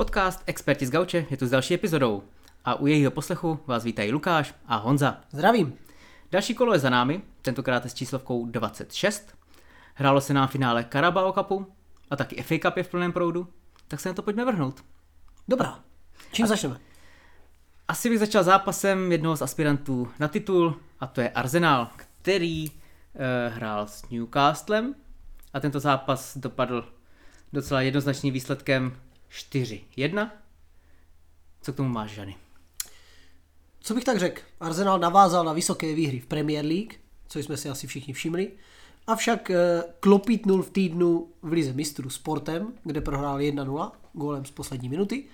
Podcast Experti z Gauče je tu s další epizodou a u jejího poslechu vás vítají Lukáš a Honza. Zdravím. Další kolo je za námi, tentokrát je s číslovkou 26. Hrálo se nám v finále Carabao Cupu a taky FA Cup je v plném proudu, tak se na to pojďme vrhnout. Dobrá. Čím začneme? Asi bych začal zápasem jednoho z aspirantů na titul a to je Arsenal, který eh, hrál s Newcastlem a tento zápas dopadl docela jednoznačným výsledkem 4-1. Co k tomu máš, Žany? Co bych tak řekl? Arsenal navázal na vysoké výhry v Premier League, co jsme si asi všichni všimli. Avšak eh, klopítnul v týdnu v Lize mistrů sportem, kde prohrál 1-0 gólem z poslední minuty.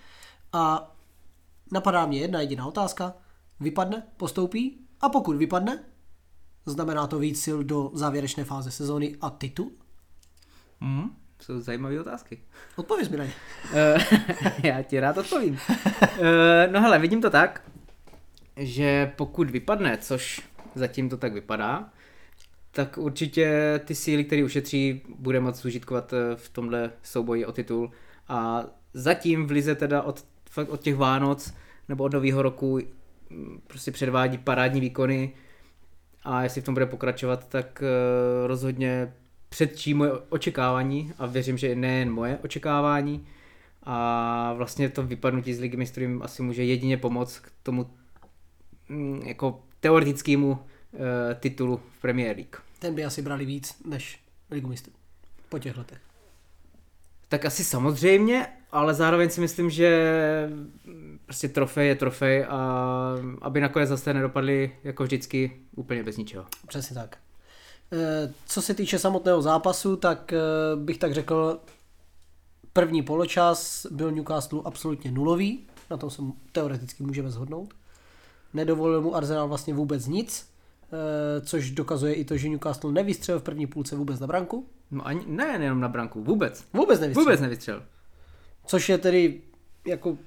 A napadá mě jedna jediná otázka. Vypadne, postoupí a pokud vypadne, znamená to víc sil do závěrečné fáze sezóny a titul? Mm, jsou zajímavé otázky. Odpověz mi na ně. Eh, Já ti rád odpovím. Eh, no hele, vidím to tak, že pokud vypadne, což zatím to tak vypadá, tak určitě ty síly, které ušetří, bude moct užitkovat eh, v tomhle souboji o titul. A zatím v Lize teda od, fakt od těch Vánoc nebo od nového roku mm, prostě předvádí parádní výkony a jestli v tom bude pokračovat, tak eh, předčí moje očekávání a věřím, že nejen moje očekávání a vlastně to vypadnutí z ligy mistrů jim asi může jedině pomoct k tomu mm, jako teoretickému uh, titulu v Premier League. Ten by asi brali víc než Ligu mistrů po těch letech. Tak asi samozřejmě, ale zároveň si myslím, že prostě trofej je trofej a aby nakonec zase nedopadli jako vždycky úplně bez ničeho. Přesně tak. Eh, Co se týče samotného zápasu, tak eh, bych tak řekl, první poločas byl Newcastle absolutně nulový, na tom se teoreticky můžeme shodnout. Nedovolil mu Arsenal vlastně vůbec nic, eh, což dokazuje i to, že Newcastle nevystřelil v první půlce vůbec na branku. No ani, ne jenom na branku, vůbec. Vůbec nevystřelil. Vůbec nevystřelil. Což je tedy jako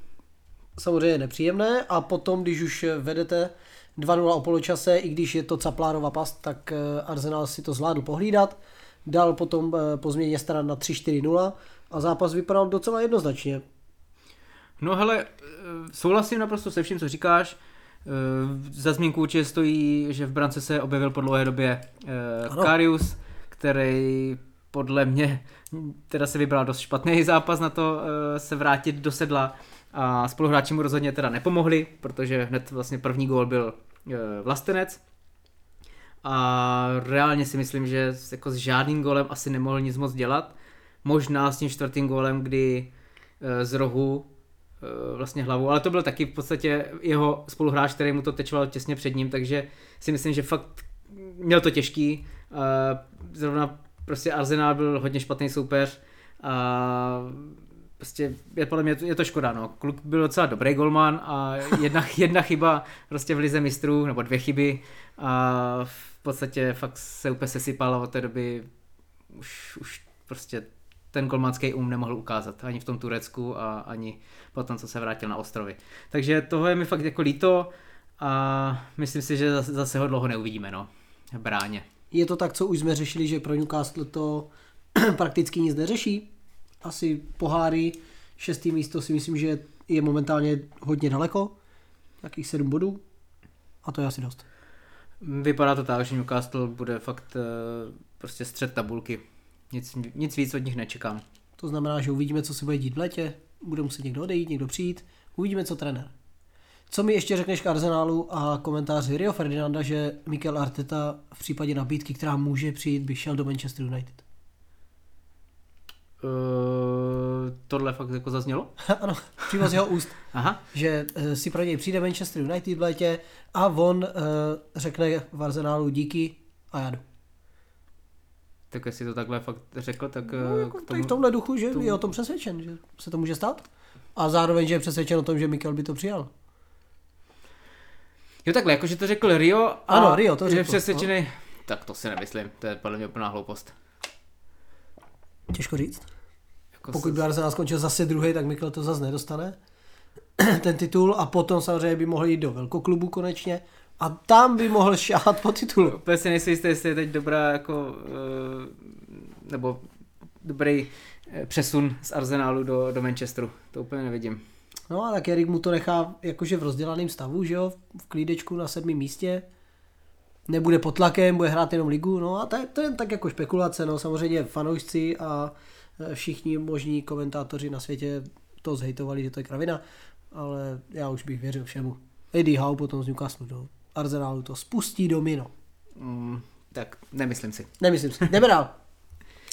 samozřejmě nepříjemné a potom, když už vedete 2-0 o poločase, i když je to Caplárova past, tak eh, Arsenal si to zvládl pohlídat. Dal potom eh, po změně stran na 3-4-0 a zápas vypadal docela jednoznačně. No hele, eh, souhlasím naprosto se vším, co říkáš. Za zmínku určitě stojí, že v brance se objevil po dlouhé době Ano. Karius, který podle mě teda se vybral dost špatný zápas na to se vrátit do sedla a spoluhráči mu rozhodně teda nepomohli, protože hned vlastně první gól byl eh, vlastenec a reálně si myslím, že s- jako s žádným gólem asi nemohl nic moc dělat. Možná s tím čtvrtým gólem, kdy eh, z rohu eh, vlastně hlavu, ale to byl taky v podstatě jeho spoluhráč, který mu to tečoval těsně před ním, takže si myslím, že fakt měl to těžký. Zrovna prostě Arsenal byl hodně špatný soupeř a prostě je podle mě je to škoda, no. Kluk byl docela dobrý golman a jedna, jedna chyba prostě v lize mistrů, nebo dvě chyby a v podstatě fakt se úplně sesypal a od té doby už, už prostě ten golmanský um nemohl ukázat ani v tom Turecku a ani potom, co se vrátil na ostrovy. Takže toho je mi fakt jako líto a myslím si, že zase, zase ho dlouho neuvidíme, no, v bráně. Je to tak, co už jsme řešili, že pro Newcastle to prakticky nic neřeší. Asi poháry, šestý místo si myslím, že je momentálně hodně daleko. Takých sedm bodů. A to je asi dost. Vypadá to tak, že Newcastle bude fakt eh, prostě střed tabulky. Nic, nic víc od nich nečekám. To znamená, že uvidíme, co se bude dít v létě. Bude muset někdo odejít, někdo přijít. Uvidíme, co trenér. Co mi ještě řekneš k Arsenálu a komentáři Rio Ferdinanda, že Mikel Arteta v případě nabídky, která může přijít, by šel do Manchester United? Uh, tohle fakt jako zaznělo? ano, přímo z jeho úst. Aha. že eh, si pro něj přijde Manchester United v létě a on eh, řekne v Arsenálu díky a já jdu. Tak jestli to takhle fakt řekl, tak No, jako k tomu, v tomhle duchu, že tomu- je o tom přesvědčen, že se to může stát. A zároveň, že je přesvědčen o tom, že Mikel by to přijal. Jo takhle, jakože to řekl Rio a Ano, Rio to je řekl, no. přesvědčený. Tak to si nemyslím, to je podle mě úplná hloupost. Těžko říct. Jako Pokud by Arsenal skončil zase druhý, tak Mikel to zase nedostane. Ten titul a potom samozřejmě by mohl jít do velkoklubu konečně a tam by mohl šáhat po titulu. Úplně si nejsi jistý, jestli je teď dobrá jako, eh, nebo dobrý eh, přesun z Arsenálu do, do Manchesteru. To úplně nevidím. No a tak Erik mu to nechá jakože v rozdělaném stavu, že jo, v klídečku na sedmém místě. Nebude pod tlakem, bude hrát jenom ligu, no a to je, to je tak jako spekulace, no samozřejmě fanoušci a e, všichni možní komentátoři na světě to zhejtovali, že to je kravina, ale já už bych věřil všemu. Eddie Howe potom z Newcastle do Arsenalu to spustí domino. Mm, tak nemyslím si. Nemyslím si. Jdeme dál.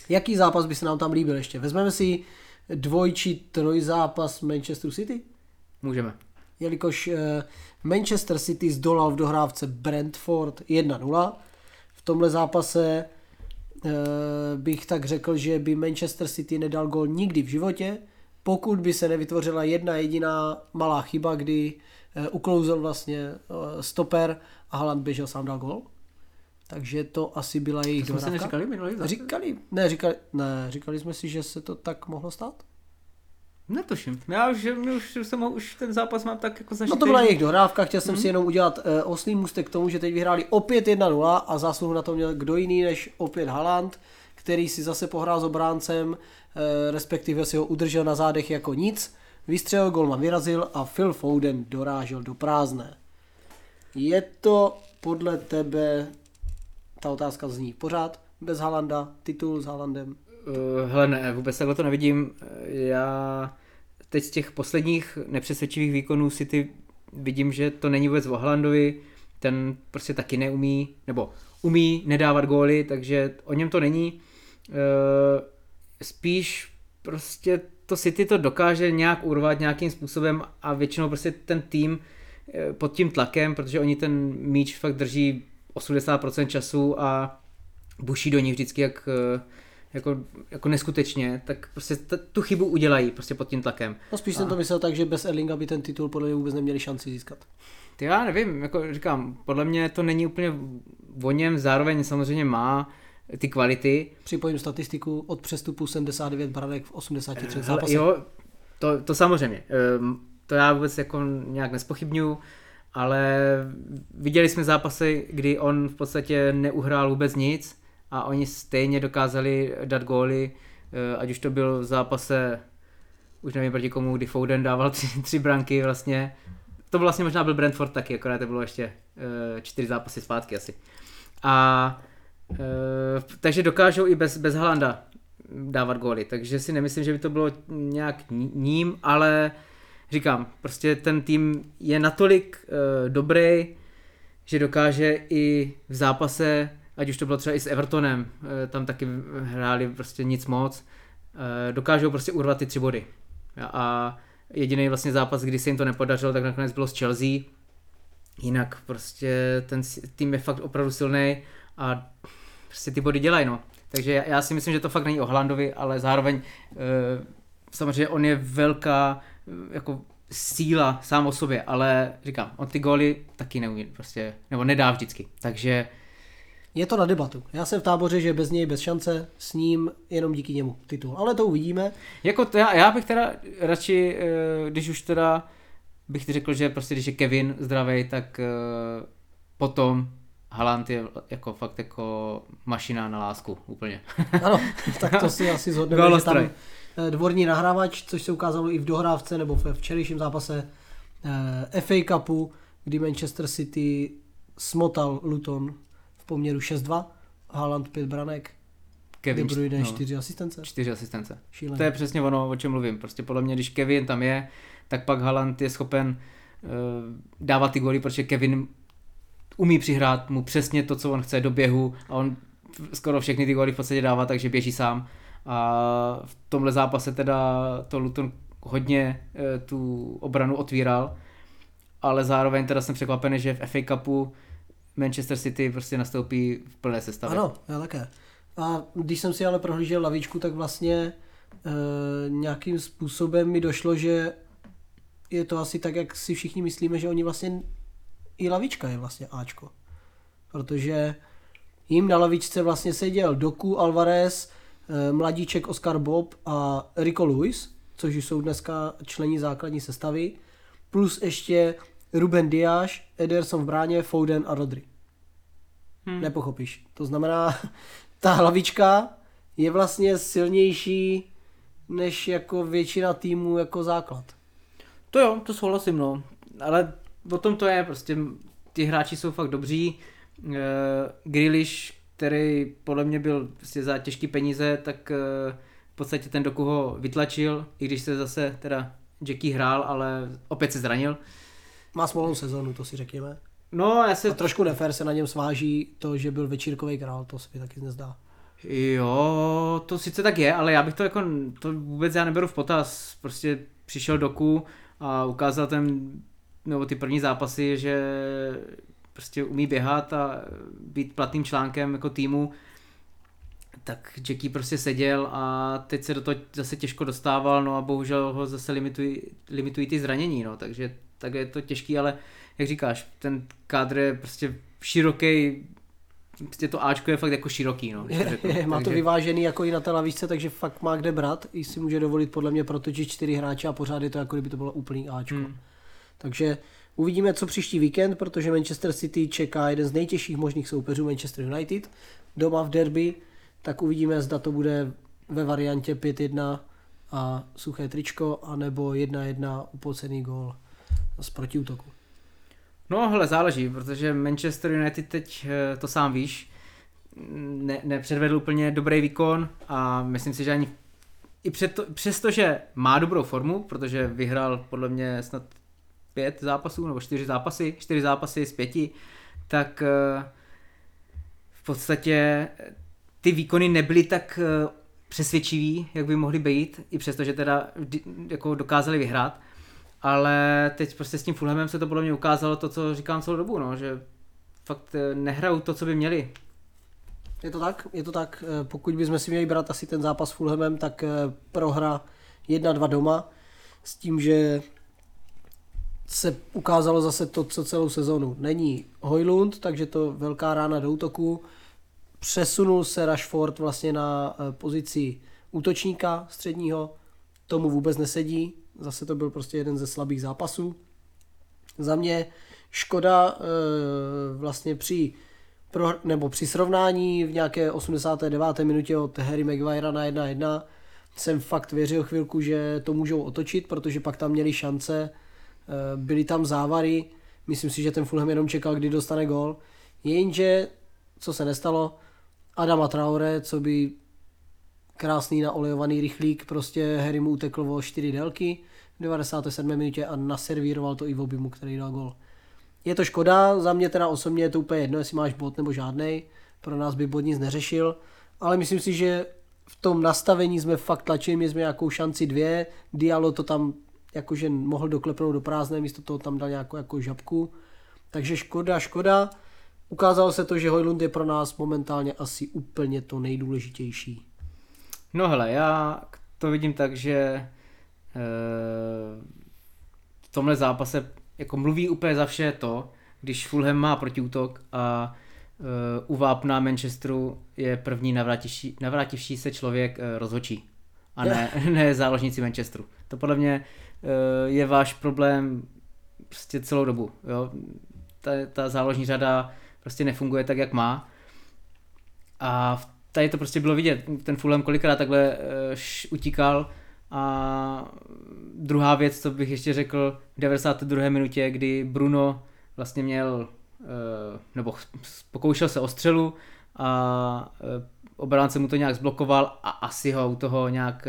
Jaký zápas by se nám tam líbil ještě? Vezmeme si dvoj či troj zápas Manchester City? Můžeme. Jelikož eh, Manchester City zdolal v dohrávce Brentford 1-0. V tomhle zápase eh, bych tak řekl, že by Manchester City nedal gol nikdy v životě, pokud by se nevytvořila jedna jediná malá chyba, kdy eh, uklouzl vlastně stoper a Haaland běžel sám dal gol. Takže to asi byla jejich to jsme dohrávka. neříkali minulý? Říkali, ne, říkali, ne, říkali jsme si, že se to tak mohlo stát? Netuším. Já už, už, už, jsem, ho- už ten zápas mám tak jako zažitý. No to byla jejich dohrávka, chtěl jsem si jenom udělat uh, oslý můstek k tomu, že teď vyhráli opět 1-0 a zásluhu na to měl kdo jiný než opět Haaland, který si zase pohrál s obráncem, uh, respektive si ho udržel na zádech jako nic, vystřelil, golman vyrazil a Phil Foden dorážel do prázdné. Je to podle tebe, ta otázka zní pořád, bez Halanda, titul s Halandem? Uh, hele, ne, vůbec takhle to nevidím. Já teď z těch posledních nepřesvědčivých výkonů si ty vidím, že to není vůbec o Haalandovi, ten prostě taky neumí, nebo umí nedávat góly, takže o něm to není. Uh, spíš prostě to City to dokáže nějak urvat nějakým způsobem a většinou prostě ten tým eh, pod tím tlakem, protože oni ten míč fakt drží 80% času a buší do ní vždycky jak, eh, jako, jako neskutečně, tak prostě t- tu chybu udělají prostě pod tím tlakem. No spíš jsem to myslel tak, že bez Erlinga by ten titul podle mě vůbec neměli šanci získat. Ty já nevím, jako říkám, podle mě to není úplně o něm, zároveň samozřejmě má ty kvality. Připojím statistiku od přestupu 79 branek v 83 Hele, zápasech. jo, to, to samozřejmě, Ehm, to já vůbec jako nějak nespochybnuju, ale viděli jsme zápasy, kdy on v podstatě neuhrál vůbec nic a oni stejně dokázali dát góly, eh, ať už to byl v zápase, už nevím proti komu, kdy Foden dával tři, tři branky vlastně, to vlastně možná byl Brentford taky, akorát to bylo ještě eh, čtyři zápasy zpátky asi. A eh, takže dokážou i bez, bez Halanda dávat góly, takže si nemyslím, že by to bylo nějak ní- ním, ale říkám, prostě ten tým je natolik dobrý, že dokáže i v zápase, ať už to bylo třeba i s Evertonem, uh, tam taky hráli prostě nic moc, uh, dokážou prostě urvat ty tři body. A jediný vlastně zápas, kdy se jim to nepodařilo, tak nakonec bylo s Chelsea. Jinak prostě ten tým je fakt opravdu silný a prostě ty body dělají, no. Takže já, si myslím, že to fakt není o Haalandovi, ale zároveň e, samozřejmě on je velká jako síla sám o sobě, ale říkám, on ty góly taky neumí prostě, nebo nedá vždycky, takže Je to na debatu. Já jsem v táboře, že bez něj bez šance, s ním jenom díky němu titul. Ale to uvidíme. jako to já, já bych teda radši, e, když už teda bych ti řekl, že prostě když je Kevin zdravý, tak e, potom Haaland je jako fakt jako mašina na lásku úplně. Ano, tak to si asi zhodneme, že tam eh, dvorní nahrávač, což se ukázalo i v dohrávce nebo ve včerejším zápase eh, FA Cupu, kdy Manchester City smotal Luton poměru 6-2, Haaland 5 branek, Kevin De Bruyne no, 4 asistence. čtyři asistence. Šílené. To je přesně ono, o čem mluvím. Prostě podle mě, když Kevin tam je, tak pak Haaland je schopen uh, dávat ty góly, protože Kevin umí přihrát mu přesně to, co on chce do běhu a on skoro všechny ty góly v podstatě dává, takže běží sám. A v tomhle zápase teda to Luton hodně uh, tu obranu otvíral, ale zároveň teda jsem překvapený, že v FA Cupu Manchester City prostě nastoupí v plné sestavě. Ano, já také. A když jsem si ale prohlížel lavičku, tak vlastně e, nějakým způsobem mi došlo, že je to asi tak, jak si všichni myslíme, že oni vlastně i lavička je vlastně Ačko. Protože jim na lavičce vlastně seděl Doku, Alvarez, e, mladíček Oscar Bob a Rico Lewis, což jsou dneska členi základní sestavy, plus ještě Ruben Diaz, Ederson v bráně, Foden a Rodri. Hmm. Nepochopíš. To znamená, ta hlavička je vlastně silnější než jako většina týmů jako základ. To jo, to souhlasím, no. Ale o tom to je, prostě ty hráči jsou fakt dobří. Uh, Grealish, který podle mě byl prostě za těžký peníze, tak uh, v podstatě ten doku ho vytlačil, i když se zase teda Jackie hrál, ale opět se zranil. Má smolnou sezonu, to si řekněme. No, já se... A trošku nefér se na něm sváží to, že byl večírkový král, to se mi taky nezdá. Jo, to sice tak je, ale já bych to jako, to vůbec já neberu v potaz. Prostě přišel doku a ukázal ten, nebo ty první zápasy, že prostě umí běhat a být platným článkem jako týmu, tak Jackie prostě seděl a teď se do toho zase těžko dostával, no a bohužel ho zase limitují, limitují ty zranění, no, takže tak je to těžký, ale jak říkáš, ten kádr je prostě široký, prostě to Ačko je fakt jako široký, no. Je, je, má takže... to vyvážený jako i na té lavičce, takže fakt má kde brát, i si může dovolit podle mě protočit čtyři hráče a pořád je to jako kdyby to bylo úplný Ačko. Hmm. Takže uvidíme, co příští víkend, protože Manchester City čeká jeden z nejtěžších možných soupeřů Manchester United doma v derby, tak uvidíme, zda to bude ve variantě 5-1 a suché tričko, anebo 1-1 upocený gól z protiútoku. No, hele, záleží, protože Manchester United teď, eh, to sám víš, ne, nepředvedl úplně dobrý výkon a myslím si, že ani i přesto, že má dobrou formu, protože vyhrál podle mě snad pět zápasů nebo čtyři zápasy, čtyři zápasy z pěti, tak eh, v podstatě ty výkony nebyly tak eh, přesvědčivý, jak by mohly být, i přesto, že teda jako dokázali vyhrát ale teď prostě s tím Fulhamem se to podle mě ukázalo to, co říkám celou dobu, no, že fakt eh, nehrajou to, co by měli. Je to tak, je to tak. Eh, pokud bychom si měli brát asi ten zápas s Fulhamem, tak eh, prohra 1-2 doma s tím, že se ukázalo zase to, co celou sezonu. Není Hojlund, takže to velká rána do útoku. Přesunul se Rashford vlastně na pozici útočníka středního. Tomu vůbec nesedí. Zase to byl prostě jeden ze slabých zápasů. Za mě škoda e, vlastně při pro, nebo při srovnání v nějaké 89. minutě od Harry Maguire na 1-1 jsem fakt věřil chvilku, že to můžou otočit, protože pak tam měli šance, e, byly tam závary, myslím si, že ten Fulham jenom čekal, kdy dostane gol. Jenže, co se nestalo, Adama Traore, co by krásný naolejovaný rychlík, prostě Harry mu utekl o 4 délky v 97. minutě a naservíroval to i v obimu, který dal gol. Je to škoda, za mě teda osobně je to úplně jedno, jestli máš bod nebo žádnej, pro nás by bod nic neřešil, ale myslím si, že v tom nastavení jsme fakt tlačili, měli jsme nějakou šanci dvě, Dialo to tam jakože mohl doklepnout do prázdné, místo toho tam dal nějakou jako žabku, takže škoda, škoda. Ukázalo se to, že Hojlund je pro nás momentálně asi úplně to nejdůležitější. No hele, já to vidím tak, že eh, v tomhle zápase jako mluví úplně za vše to, když Fulham má protiútok a uh, u vápna Manchesteru je první navrátivší, navrátivší se člověk uh, rozhočí a ne, ne záložníci Manchesteru. To podle mě uh, je váš problém prostě celou dobu. Jo? Ta, ta záložní řada prostě nefunguje tak, jak má. A v tady to prostě bylo vidět. Ten Fulham kolikrát takhle uh, utíkal a druhá věc, co bych ještě řekl, v 92. minutě, kdy Bruno vlastně měl, uh, nebo pokoušel se o střelu a uh, obránce mu to nějak zblokoval a asi ho u toho nějak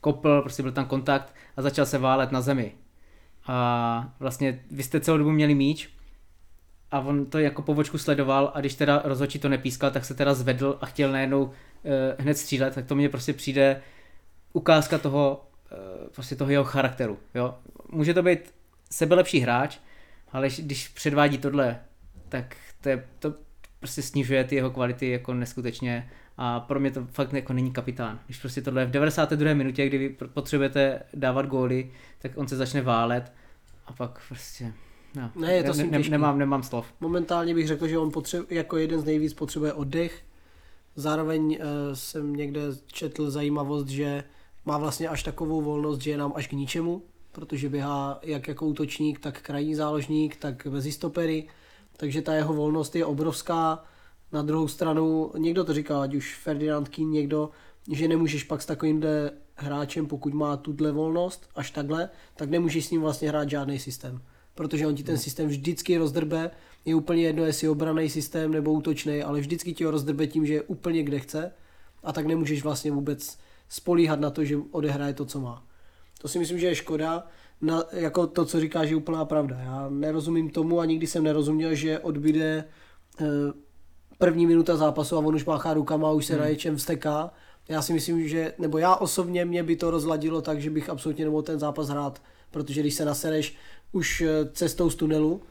kopl, prostě byl tam kontakt a začal se válet na zemi. A vlastně vy jste celou dobu měli míč a on to jako povočku sledoval a když teda rozhodčí to nepískal, tak se teda zvedl a chtěl najednou uh, hned střílet, tak to mně prostě přijde ukázka toho, uh, prostě toho jeho charakteru, jo. Může to být sebelepší hráč, ale když předvádí tohle, tak to, je, to prostě snižuje ty jeho kvality jako neskutečně a pro mě to fakt jako není kapitán. Když prostě tohle v 92. minutě, kdy vy potřebujete dávat góly, tak on se začne válet a pak prostě No, ne, je to ne, ne, nemám, nemám slov. Momentálně bych řekl, že on potřebuje, jako jeden z nejvíc potřebuje oddech. Zároveň uh, jsem někde četl zajímavost, že má vlastně až takovou volnost, že je nám až k ničemu, protože běhá jak jako útočník, tak krajní záložník, tak bez stopery, takže ta jeho volnost je obrovská. Na druhou stranu, někdo to říká, ať už Ferdinand Kín, někdo, že nemůžeš pak s takovýmhle hráčem, pokud má tuhle volnost, až takhle, tak nemůžeš s ním vlastně hrát žádný systém. Protože on ti ten systém vždycky rozdrbe, je úplně jedno, jestli obraný systém nebo útočný, ale vždycky ti ho rozdrbe tím, že je úplně kde chce a tak nemůžeš vlastně vůbec spolíhat na to, že odehraje to, co má. To si myslím, že je škoda, na, jako to, co říkáš, je úplná pravda. Já nerozumím tomu a nikdy jsem nerozuměl, že odbyde eh, první minuta zápasu a on už máchá rukama a už se hmm. na něčem vsteká. Já si myslím, že, nebo já osobně mě by to rozladilo tak, že bych absolutně nemohl ten zápas hrát, protože když se nasereš už eh, cestou z tunelu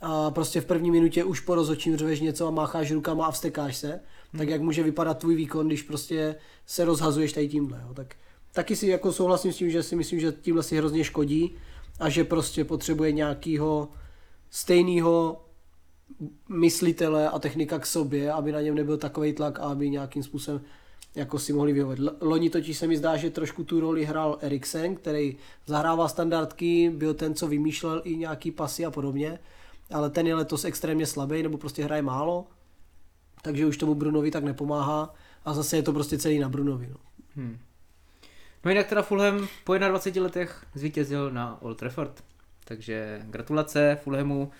a prostě v první minutě už po rozočím řveš něco a mácháš rukama a vstekáš se, hmm. tak jak může vypadat tvůj výkon, když prostě se rozhazuješ tady tímhle. Jo? Tak taky si jako souhlasím s tím, že si myslím, že tímhle si hrozně škodí a že prostě potřebuje nějakého stejného myslitele a technika k sobě, aby na něm nebyl takový tlak a aby nějakým způsobem jako si mohli vyhovět. Loni totiž se mi zdá, že trošku tu roli hrál Eriksen, který zahrával standardky, byl ten, co vymýšlel i nějaký pasy a podobně, ale ten je letos extrémně slabý, nebo prostě hraje málo, takže už tomu Brunovi tak nepomáhá a zase je to prostě celý na Brunovi. No. Hmm. No jinak teda Fulham po 21 letech zvítězil na Old Trafford. Takže gratulace Fulhamu.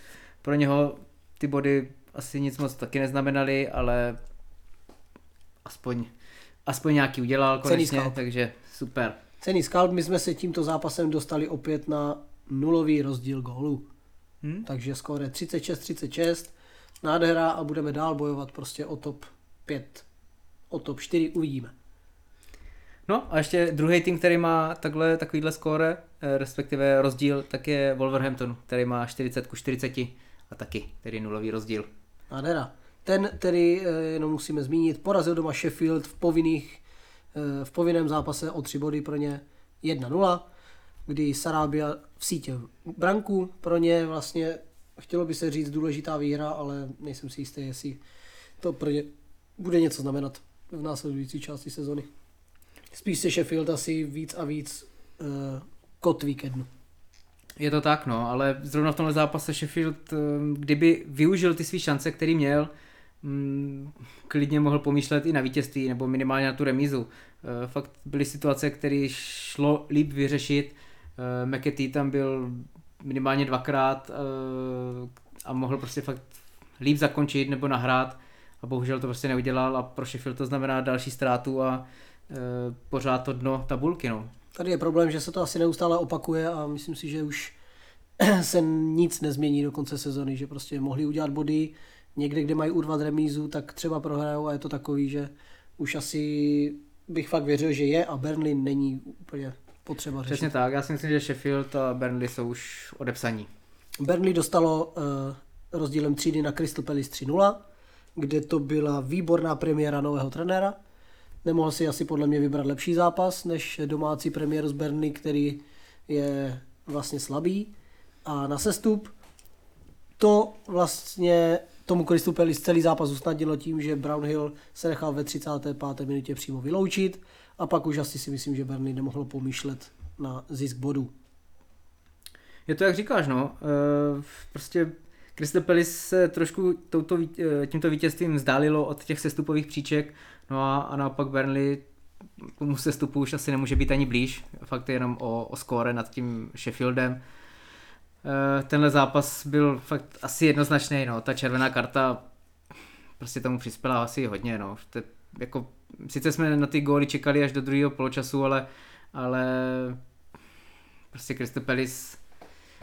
Pro něho ty body asi nic moc taky neznamenaly, ale aspoň, aspoň nějaký udělal konečně, takže super. Cený skalp, my jsme se tímto zápasem dostali opět na nulový rozdíl gólu. Hmm? Takže skóre 36-36, nádhera a budeme dál bojovat prostě o top 5, o top 4, uvidíme. No a ještě druhý tým, který má takhle, takovýhle skóre, eh, respektive rozdíl, tak je Wolverhampton, který má 40 ku 40 a taky tedy nulový rozdíl. Nádhera. Ten tedy, eh, jenom musíme zmínit, porazil doma Sheffield v, povinných, eh, v povinném zápase o tři body pro ně 1-0, kdy Sarabia v sítě branku pro ně vlastně, chtělo by se říct důležitá výhra, ale nejsem si jistý, jestli to pro ně bude něco znamenat v následující části sezony. Spíš se Sheffield asi víc a víc uh, kotví ke dnu. Je to tak, no, ale zrovna v tomhle zápase Sheffield, kdyby využil ty své šance, který měl, mm, klidně mohl pomýšlet i na vítězství, nebo minimálně na tu remízu. Eh, fakt byly situace, které šlo líp vyřešit. McAtee tam byl minimálně dvakrát a mohl prostě fakt líp zakončit nebo nahrát a bohužel to prostě neudělal a pro Sheffield to znamená další ztrátu a Eh, pořád to dno tabulky. No. Tady je problém, že se to asi neustále opakuje a myslím si, že už se nic nezmění do konce sezony, že prostě mohli udělat body, někde, kde mají urvat remízu, tak třeba prohrajou a je to takový, že už asi bych fakt věřil, že je a Burnley není úplně potřeba řešit. Přesně tak, já si myslím, že Sheffield a Burnley jsou už odepsaní. Burnley dostalo uh, rozdílem třídy na Crystal Palace 3-0, kde to byla výborná premiéra nového trenéra. Nemohl si asi podle mě vybrat lepší zápas než domácí premiér z Burnley, který je vlastně slabý. A na sestup to vlastně tomu Kristu Pelis celý zápas usnadnilo tím, že Brownhill se nechal ve 35. minutě přímo vyloučit a pak už asi si myslím, že Burnley nemohlo pomýšlet na zisk bodů. Je to jak říkáš, no. E, prostě Crystal Palace se trošku touto, eh, tímto vítězstvím vzdálilo od těch sestupových příček, no a, a naopak Burnley tomu sestupu už asi nemůže být ani blíž, fakt je jenom o, o skóre nad tím Sheffieldem. Eh, tenhle zápas byl fakt asi jednoznačný, no, ta červená karta prostě tomu přispěla asi hodně, no. To, jako, sice jsme na ty góly čekali až do druhého poločasu, ale, ale prostě Palace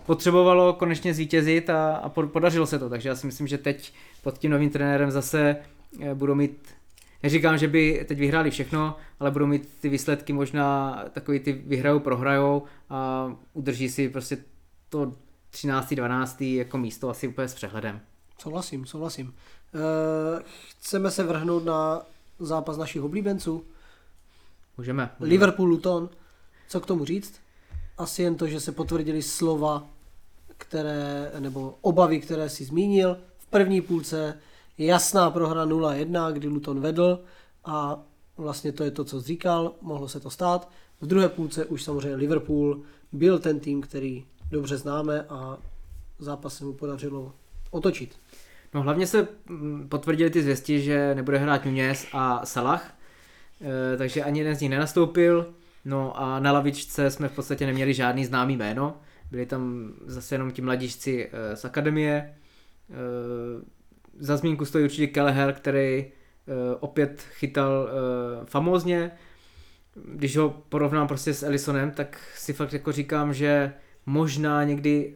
potřebovalo konečně zvítězit a, a podařilo se to, takže já si myslím, že teď pod tím novým trenérem zase eh, budou mít Neříkám, že by teď vyhráli všechno, ale budou mít ty výsledky možná takový ty vyhrajou, prohrajou a udrží si prostě to 13. 12. jako místo asi úplně s přehledem. Souhlasím, souhlasím. E, chceme se vrhnout na zápas našich oblíbenců. Můžeme. můžeme. Liverpool Luton. Co k tomu říct? Asi jen to, že se potvrdili slova které, nebo obavy, které si zmínil. V první půlce jasná prohra 0-1, kdy Luton vedl a vlastně to je to, co říkal, mohlo se to stát. V druhé půlce už samozřejmě Liverpool byl ten tým, který dobře známe a zápas se mu podařilo otočit. No hlavně se mm, potvrdili ty zvěsti, že nebude hrát Nunez a Salah, e, takže ani jeden z nich nenastoupil. No a na lavičce jsme v podstatě neměli žádný známý jméno. Byli tam zase jenom ti mladíčci eh, z akademie. Eh, za zmínku stojí určitě Kelleher, který eh, opět chytal famózně. Když ho porovnám prostě s Ellisonem, tak si fakt jako říkám, že možná někdy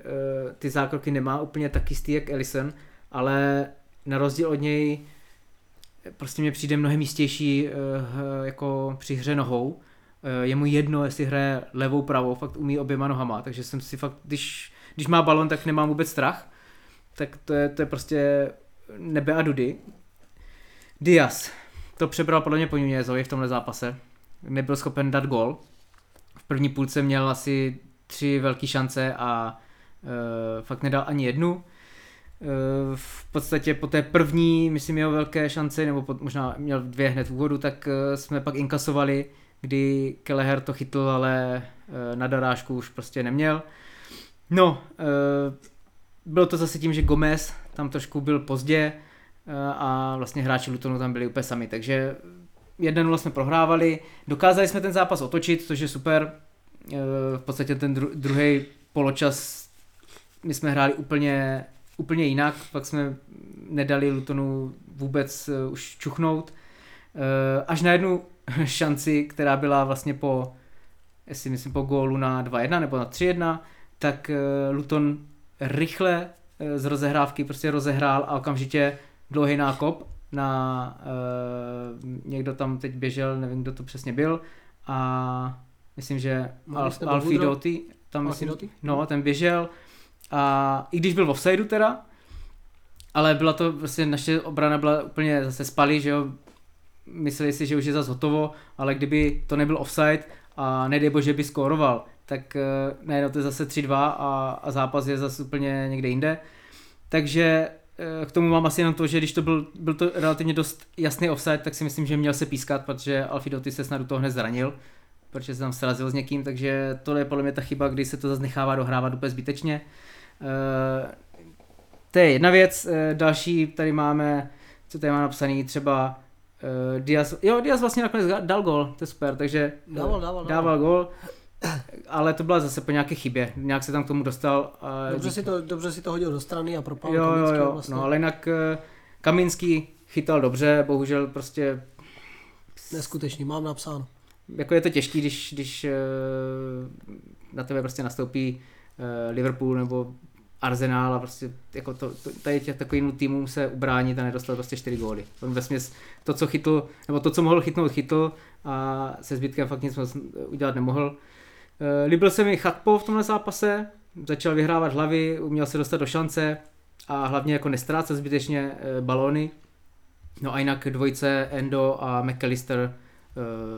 ty zákroky nemá úplně tak jistý jak Ellison, ale na rozdíl od něj prostě mě přijde mnohem jistější jako při hře nohou. Eh, je mu jedno, jestli hraje levou, pravou, fakt umí oběma nohama, takže jsem si fakt, když, když má balon, tak nemám vůbec strach, tak to je, to je prostě nebe a dudy. Diaz, to přebral podle mě po Nunezovi v tomhle zápase, nebyl schopen dát gol, v první půlce měl asi tři velké šance a e, fakt nedal ani jednu. E, v podstatě po té první, myslím, jeho velké šance, nebo po, možná měl dvě hned v úvodu, tak e, jsme pak inkasovali kdy Kelleher to chytl, ale eh, na darážku už prostě neměl. No, eh, bylo to zase tím, že Gomez tam trošku byl pozdě eh, a vlastně hráči Lutonu tam byli úplně sami, takže 1-0 jsme prohrávali, dokázali jsme ten zápas otočit, což je super, v podstatě ten dru- druhý poločas my jsme hráli úplně, úplně jinak, pak jsme nedali Lutonu vůbec už čuchnout, až na jednu šanci, která byla vlastně po, jestli myslím po gólu na 2-1 nebo na 3-1, tak Luton rychle z rozehrávky prostě rozehrál a okamžitě dlouhý nákop na někdo tam teď běžel, nevím, kdo to přesně byl a myslím, že Al, Alfie Doughty, tam myslím, no, ten běžel. A i když byl v offsideu teda, ale byla to vlastně naše obrana byla úplně zase spalí, že jo, mysleli si, že už je zase hotovo, ale kdyby to nebyl offside a nedej bože by skóroval, tak uh, najednou to je zase 3-2 a, a zápas je zase úplně někde jinde. Takže uh, k tomu mám asi jenom to, že když to byl, byl to relativně dost jasný offside, tak si myslím, že měl se pískat, protože Alfidoty se snad do toho hned zranil, protože se tam srazil s někým, takže to je podle mě ta chyba, kdy se to zase nechává dohrávat úplně zbytečně. Uh, to je jedna věc, další tady máme, co tady má napsaný, třeba Uh, Diaz, jo, Diaz vlastně nakonec dal gol, to je super, takže dával, dával, dával gol, ale to byla zase po nějaké chybě, nějak se tam k tomu dostal. Uh, dobře, si to, dobře si to hodil do strany a propal Jo, jo, jo, vlastně. no ale jinak Kamínský chytal dobře, bohužel prostě... Neskutečný, mám napsáno. Jako je to těžký, když, když uh, na tebe prostě nastoupí uh, Liverpool nebo Arsenal a prostě jako to, to, tady těch takovým týmům se ubránit a nedostal prostě čtyři góly. On směs to, co chytl, nebo to, co mohl chytnout, chytl a se zbytkem fakt nic udělat nemohl. E, líbil se mi Chakpo v tomhle zápase, začal vyhrávat hlavy, uměl se dostat do šance a hlavně jako nestrácet zbytečně balóny. No a jinak dvojce Endo a McAllister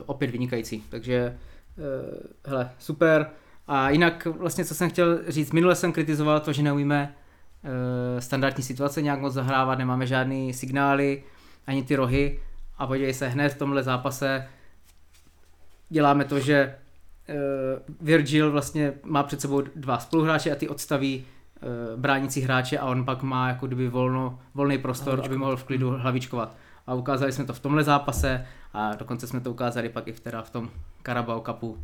opět vynikající, takže e, hele, super. A jinak vlastně, co jsem chtěl říct, minule jsem kritizoval to, že neumíme e, standardní situace nějak moc zahrávat, nemáme žádný signály, ani ty rohy a podívej se, hned v tomhle zápase děláme to, že Virgil vlastně má před sebou dva spoluhráče a ty odstaví bránící hráče a on pak má jako kdyby volno, volný prostor, aby mohl v klidu hlavičkovat. A ukázali jsme to v tomhle zápase a dokonce jsme to ukázali pak i v, teda v tom Carabao Cupu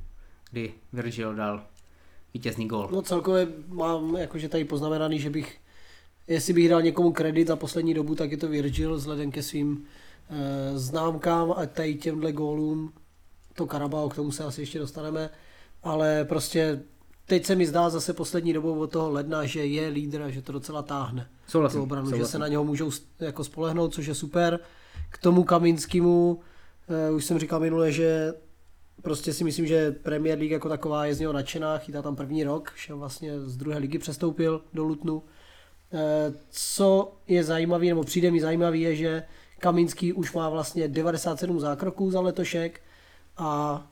kdy Virgil dal vítězný gól. No celkově mám jakože tady poznamenaný, že bych, jestli bych dal někomu kredit za poslední dobu, tak je to Virgil vzhledem ke svým e, známkám a tady těmhle gólům, to Karabao, k tomu se asi ještě dostaneme, ale prostě teď se mi zdá zase poslední dobou od toho ledna, že je lídr a že to docela táhne. Souhlasím, obranu, souhlasím. že se na něho můžou jako spolehnout, což je super. K tomu Kaminskému, e, už jsem říkal minule, že prostě si myslím, že Premier League jako taková je z něho nadšená, chytá tam první rok, že vlastně z druhé ligy přestoupil do Lutnu. Eh, co je zajímavé, nebo přijde mi zajímavý, je, že Kaminský už má vlastně 97 zákroků za letošek, a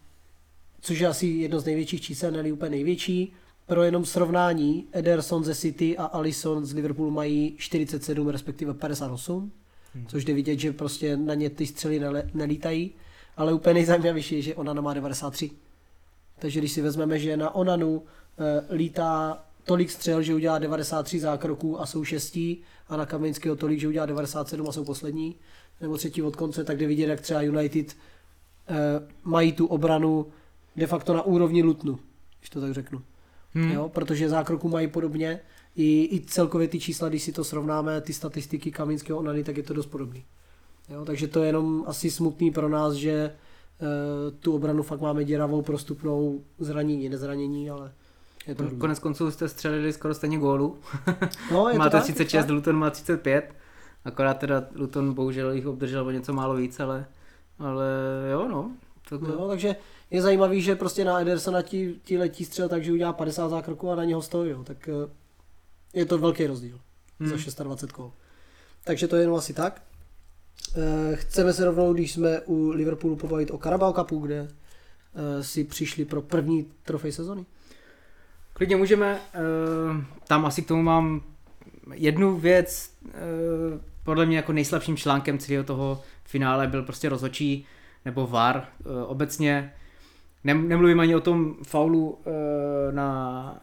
což je asi jedno z největších čísel, ne úplně největší. Pro jenom srovnání, Ederson ze City a Alisson z Liverpoolu mají 47, respektive 58, hmm. Což jde vidět, že prostě na ně ty střely nelítají ale úplně nejzajímavější je, že Onana má 93. Takže když si vezmeme, že na Onanu e, lítá tolik střel, že udělá 93 zákroků a jsou šestí a na Kaminského tolik, že udělá 97 a jsou poslední, nebo třetí od konce, tak jde vidět, jak třeba United e, mají tu obranu de facto na úrovni Lutnu, když to tak řeknu. Hmm. Jo, protože zákroku mají podobně. I, I celkově ty čísla, když si to srovnáme, ty statistiky Kamínského Onany, tak je to dost podobný. Jo, takže to je jenom asi smutný pro nás, že e, tu obranu fakt máme děravou, prostupnou, zranění, nezranění, ale je to. Konec konců jste střelili skoro stejně gólu. No, je to Máte tak, 36, tak. Luton má 35. Akorát teda Luton bohužel jich obdržel o něco málo víc, ale, ale jo no. To, No, takže je zajímavý, že prostě na Edersona ti, ti letí střel, takže udělá 50 zákroků a na něho stojí, jo. tak eh, je to velký rozdíl Hmm. za 26 kol. Takže to je jenom asi tak. Eh, Chceme se rovnou, když jsme u Liverpoolu pobavit o Carabao Cupu, kde eh, si přišli pro první trofej sezony. Klidně můžeme, eh, tam asi k tomu mám jednu věc, podle mě jako nejslabším článkem celého toho finále byl prostě rozhočí nebo VAR obecně. Nem, nemluvím ani o tom faulu na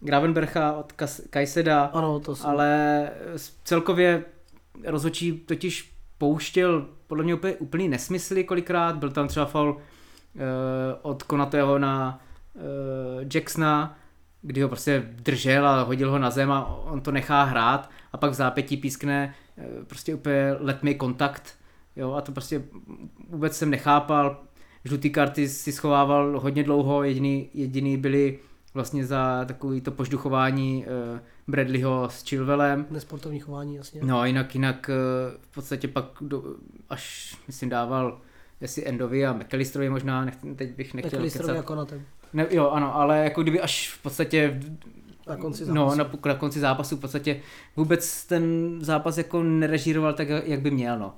Gravenbercha od Kajseda, Ano, to jsem... ale celkově rozhodčí totiž pouštěl podle mě úplně úplný nesmysly kolikrát, byl tam třeba faul uh, od Konatého na uh, Jacksona, kdy ho prostě držel a hodil ho na zem a on to nechá hrát. A pak v zápětí pískne uh, prostě úplně let me kontakt, jo, a to prostě vůbec jsem nechápal, žlutý karty si schovával hodně dlouho, jediný, jediný byli vlastně za takový to požduchování uh, Bradleyho s Chilwellem, Nesportovní chování, jasně. No a jinak, jinak eh, v podstatě pak do, až myslím dával jestli Endovi a McAllisterovi možná, nech, teď bych nechtěl McAllisterovi kecat. jako na ten. Ne, jo, ano, ale jako kdyby až v podstatě Na konci no, zápasu. na, na konci zápasu v podstatě vůbec ten zápas jako nerežíroval tak, jak by měl, no.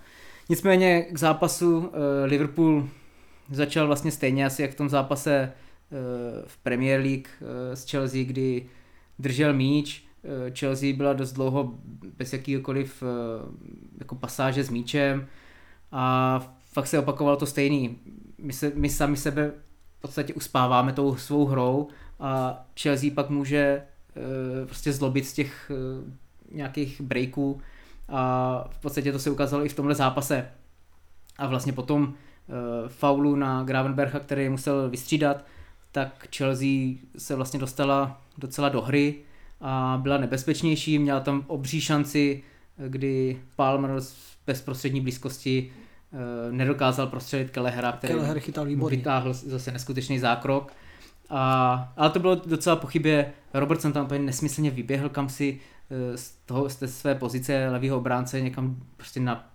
Nicméně k zápasu uh, Liverpool začal vlastně stejně asi jak v tom zápase uh, v Premier League uh, s Chelsea, kdy držel míč, uh, Chelsea byla dost dlouho bez jakýkoliv jako pasáže s míčem a fakt se opakovalo to stejný. My, se, my sami sebe v podstatě uspáváme tou svou hrou a Chelsea pak může prostě zlobit z těch nějakých breaků a v podstatě to se ukázalo i v tomhle zápase. A vlastně potom faulu na Gravenbercha, který musel vystřídat, tak Chelsea se vlastně dostala docela do hry a byla nebezpečnější, měla tam obří šanci, kdy Palmer z bezprostřední blízkosti uh, nedokázal prostřelit Kelehera, který Kelleher chytal výborně. vytáhl zase neskutečný zákrok. A, ale to bylo docela pochybě. Robertson tam úplně nesmyslně vyběhl kam si eh, z, toho, z té své pozice levého obránce někam prostě na,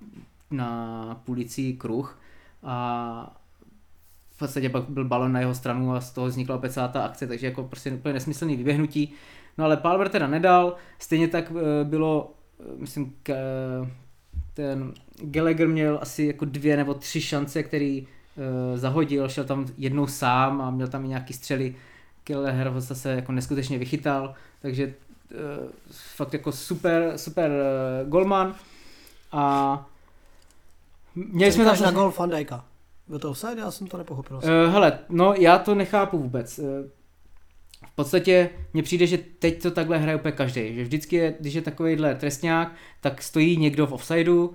na půlicí kruh a v podstatě pak byl balon na jeho stranu a z toho vznikla opět celá ta akce, takže jako prostě úplně nesmyslný vyběhnutí. No ale Palmer teda nedal, stejně tak eh, bylo, eh, myslím, eh, ten Gallagher měl asi jako dvě nebo tři šance, který zahodil, šel tam jednou sám a měl tam i nějaký střely. Kelleher ho zase jako neskutečně vychytal, takže fakt jako super, super golman. A měli jsme tam... na gol. Byl to offside? Já jsem to nepochopil. Uh, hele, no já to nechápu vůbec. Uh, v podstatě mně přijde, že teď to takhle hraje úplně každý. Že vždycky, je, když je takovýhle trestňák, tak stojí někdo v offsideu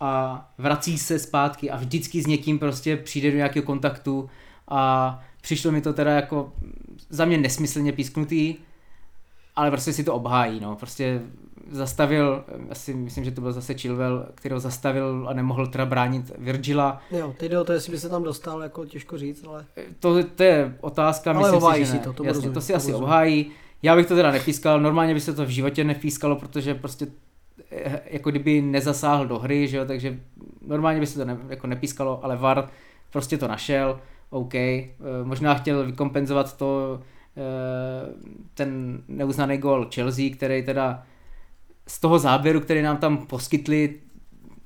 a vrací se zpátky a vždycky s někým prostě přijde do nějakého kontaktu a přišlo mi to teda jako za mě nesmyslně písknutý, ale prostě si to obhájí, no. Prostě zastavil, asi myslím, že to byl zase Chilwell, kterého zastavil a nemohl teda bránit Virgila. Jo, teď jde o to, jestli by se tam dostal, jako těžko říct, ale... To, to je otázka, Ale myslím si, že si to, to Jasně, rozumím, to si to asi rozumím. obhájí. Já bych to teda nepískal, normálně by se to v životě nepískalo, protože prostě eh, jako kdyby nezasáhl do hry, že jo, takže normálně by se to ne, jako nepískalo, ale VAR prostě to našel, OK, eh, možná chtěl vykompenzovat to, eh, ten neuznaný gol Chelsea, který teda z toho záběru, který nám tam poskytli,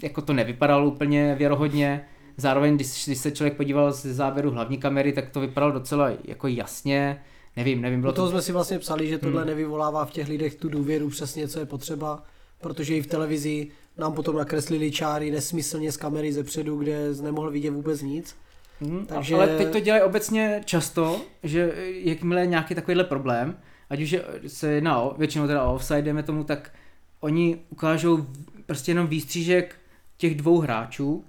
jako to nevypadalo úplně věrohodně. Zároveň, když, když se člověk podíval z záběru hlavní kamery, tak to vypadalo docela jako jasně. Nevím, nevím, bylo toho to... jsme si vlastně psali, že tohle Hmm. nevyvolává v těch lidech tu důvěru přesně, co je potřeba, protože i v televizi nám potom nakreslili čáry nesmyslně z kamery ze předu, kde nemohl vidět vůbec nic. Hmm, takže- Ale teď to dělají obecně často, že jakmile je nějaký takovýhle problém, ať už je, se jedná o, většinou teda o offside, jdeme tomu, tak oni ukážou prostě jenom výstřížek těch dvou hráčů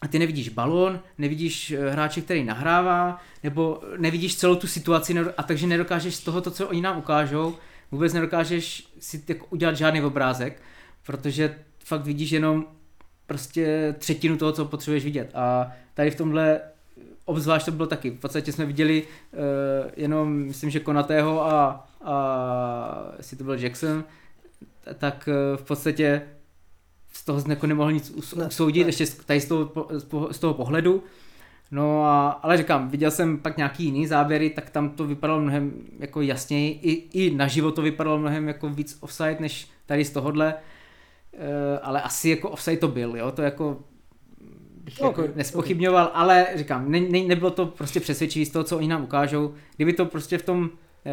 a ty nevidíš balón, nevidíš eh, hráče, který nahrává, nebo nevidíš celou tu situaci a takže nedokážeš z toho, to, co oni nám ukážou, vůbec nedokážeš si jako udělat žádný obrázek, protože fakt vidíš jenom prostě třetinu toho, co potřebuješ vidět. A tady v tomhle obzvlášť to bylo taky. V podstatě jsme viděli uh, jenom, myslím, že Konatého a, a jestli to byl Jackson, tak uh, v podstatě z toho jako nemohl nic usoudit, ne, ne. ještě tady z toho, z toho pohledu. No a, ale říkám, viděl jsem pak nějaký jiný záběry, tak tam to vypadalo mnohem jako jasněji, i, i naživo to vypadalo mnohem jako víc offside, než tady z tohohle, e, ale asi jako offside to byl, jo, to jako bych okay, jako nespochybňoval, okay. ale říkám, ne, ne, nebylo to prostě přesvědčivý z toho, co oni nám ukážou. Kdyby to prostě v tom e,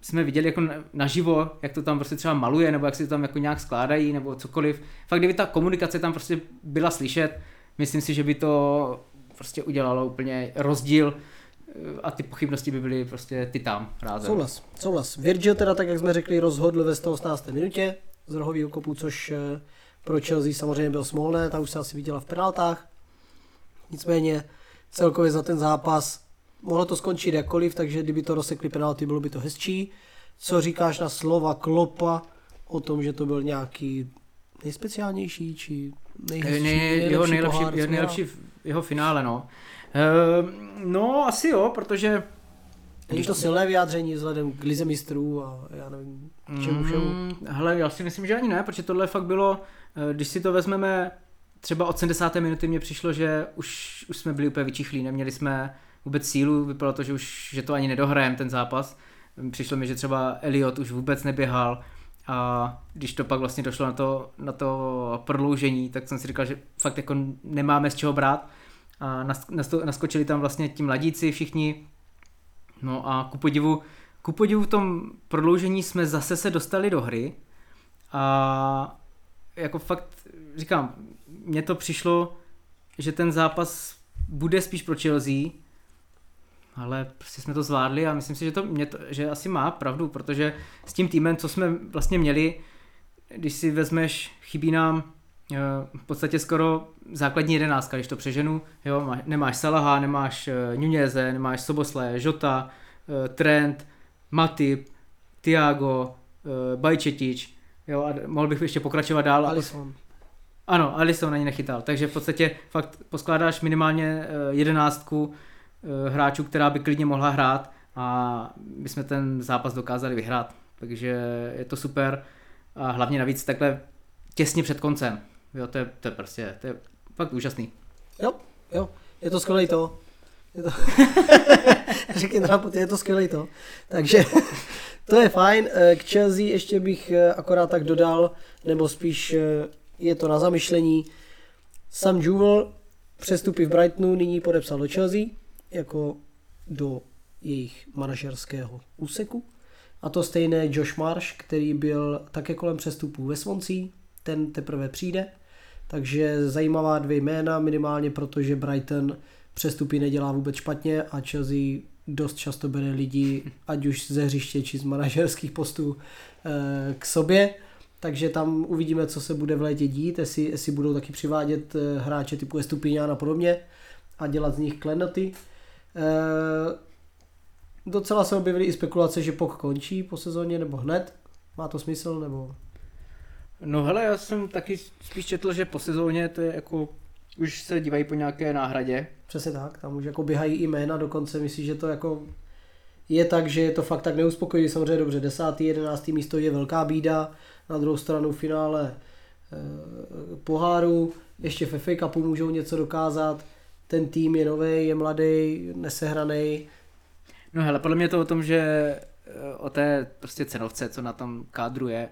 jsme viděli jako naživo, jak to tam prostě třeba maluje, nebo jak si to tam jako nějak skládají, nebo cokoliv. Fakt, kdyby ta komunikace tam prostě byla slyšet, myslím si, že by to prostě udělalo úplně rozdíl eh, a ty pochybnosti by byly prostě ty tam rázem. Souhlas, souhlas. Virgil teda, tak jak jsme řekli, rozhodl ve 118. minutě z rohového kopu, což eh, pro Chelsea samozřejmě byl smolné, ta už se asi viděla v penaltách. Nicméně celkově za ten zápas mohlo to skončit jakkoliv, takže kdyby to rozsekli penalty, bylo by to hezčí. Co říkáš na slova Klopa o tom, že to byl nějaký nejspeciálnější, či nejhezčí, ne, nejlepší jeho nejlepší, pohár, jeho, nejlepší jeho finále, no. Uh, no, asi jo, protože Není to silné vyjádření vzhledem k lize mistrů a já nevím, čemu všemu? Mm, hele, já si myslím, že ani ne, protože tohle fakt bylo, eh, když si to vezmeme, třeba od 70. minuty mně přišlo, že už, už jsme byli úplně vyčichlí, neměli jsme vůbec sílu, vypadalo to, že už že to ani nedohrajeme ten zápas. Přišlo mi, že třeba Elliot už vůbec neběhal a když to pak vlastně došlo na to, na to prodloužení, tak jsem si říkal, že fakt jako nemáme z čeho brát. A naskočili tam vlastně ti mladíci všichni, no a ku podivu, ku podivu v tom prodloužení jsme zase se dostali do hry. A jako fakt říkám, mně to přišlo, že ten zápas bude spíš pro Chelsea, ale prostě jsme to zvládli a myslím si, že to, mě to že asi má pravdu, protože s tím týmem, co jsme vlastně měli, když si vezmeš, chybí nám eh, v podstatě skoro základní jedenáctka, když to přeženu, jo, nemáš Salaha, nemáš eh, Nuneze, nemáš Sobosle, Žota, eh, Trent, Matip, Tiago, Bajčetič, jo, a mohl bych ještě pokračovat dál. Alisson. Ano, Alisson ani nechytal, takže v podstatě fakt poskládáš minimálně jedenáctku, hráčů, která by klidně mohla hrát a my jsme ten zápas dokázali vyhrát. Takže je to super a hlavně navíc takhle těsně před koncem. Jo, to je, to je prostě, to je fakt úžasný. Jo, jo, je to skvělý to. Je to... Řekni je to skvělý to. Takže to je fajn. Eh, k Chelsea ještě bych eh, akorát tak dodal, nebo spíš je to na zamyšlení. Sam Jewel přestupy v Brightonu nyní podepsal do Chelsea jako do jejich manažerského úseku. A to stejné Josh Marsh, který byl také kolem přestupů ve Swansea, ten teprve přijde. Takže zajímavá dvě jména, minimálně protože Brighton přestupy nedělá vůbec špatně a Chelsea dost často bere lidi, ať už ze hřiště či z manažerských postů eh, k sobě. Takže tam uvidíme, co se bude v létě dít, jestli, jestli budou taky přivádět eh, hráče typu Estupinian a podobně a dělat z nich klenoty. Eh, docela se objevily i spekulace, že POK končí po sezóně nebo hned. Má to smysl nebo... No hele, já jsem taky spíš četl, že po sezóně to je jako už se dívají po nějaké náhradě. Přesně tak, tam už jako běhají i jména, dokonce myslím, že to jako je tak, že je to fakt tak neuspokojivý, samozřejmě dobře, desátý, jedenáctý místo je velká bída, na druhou stranu finále e, poháru, ještě v FA Cupu můžou něco dokázat, ten tým je nový, je mladý, nesehraný. No hele, podle mě to o tom, že eh, o té prostě cenovce, co na tom kádru je,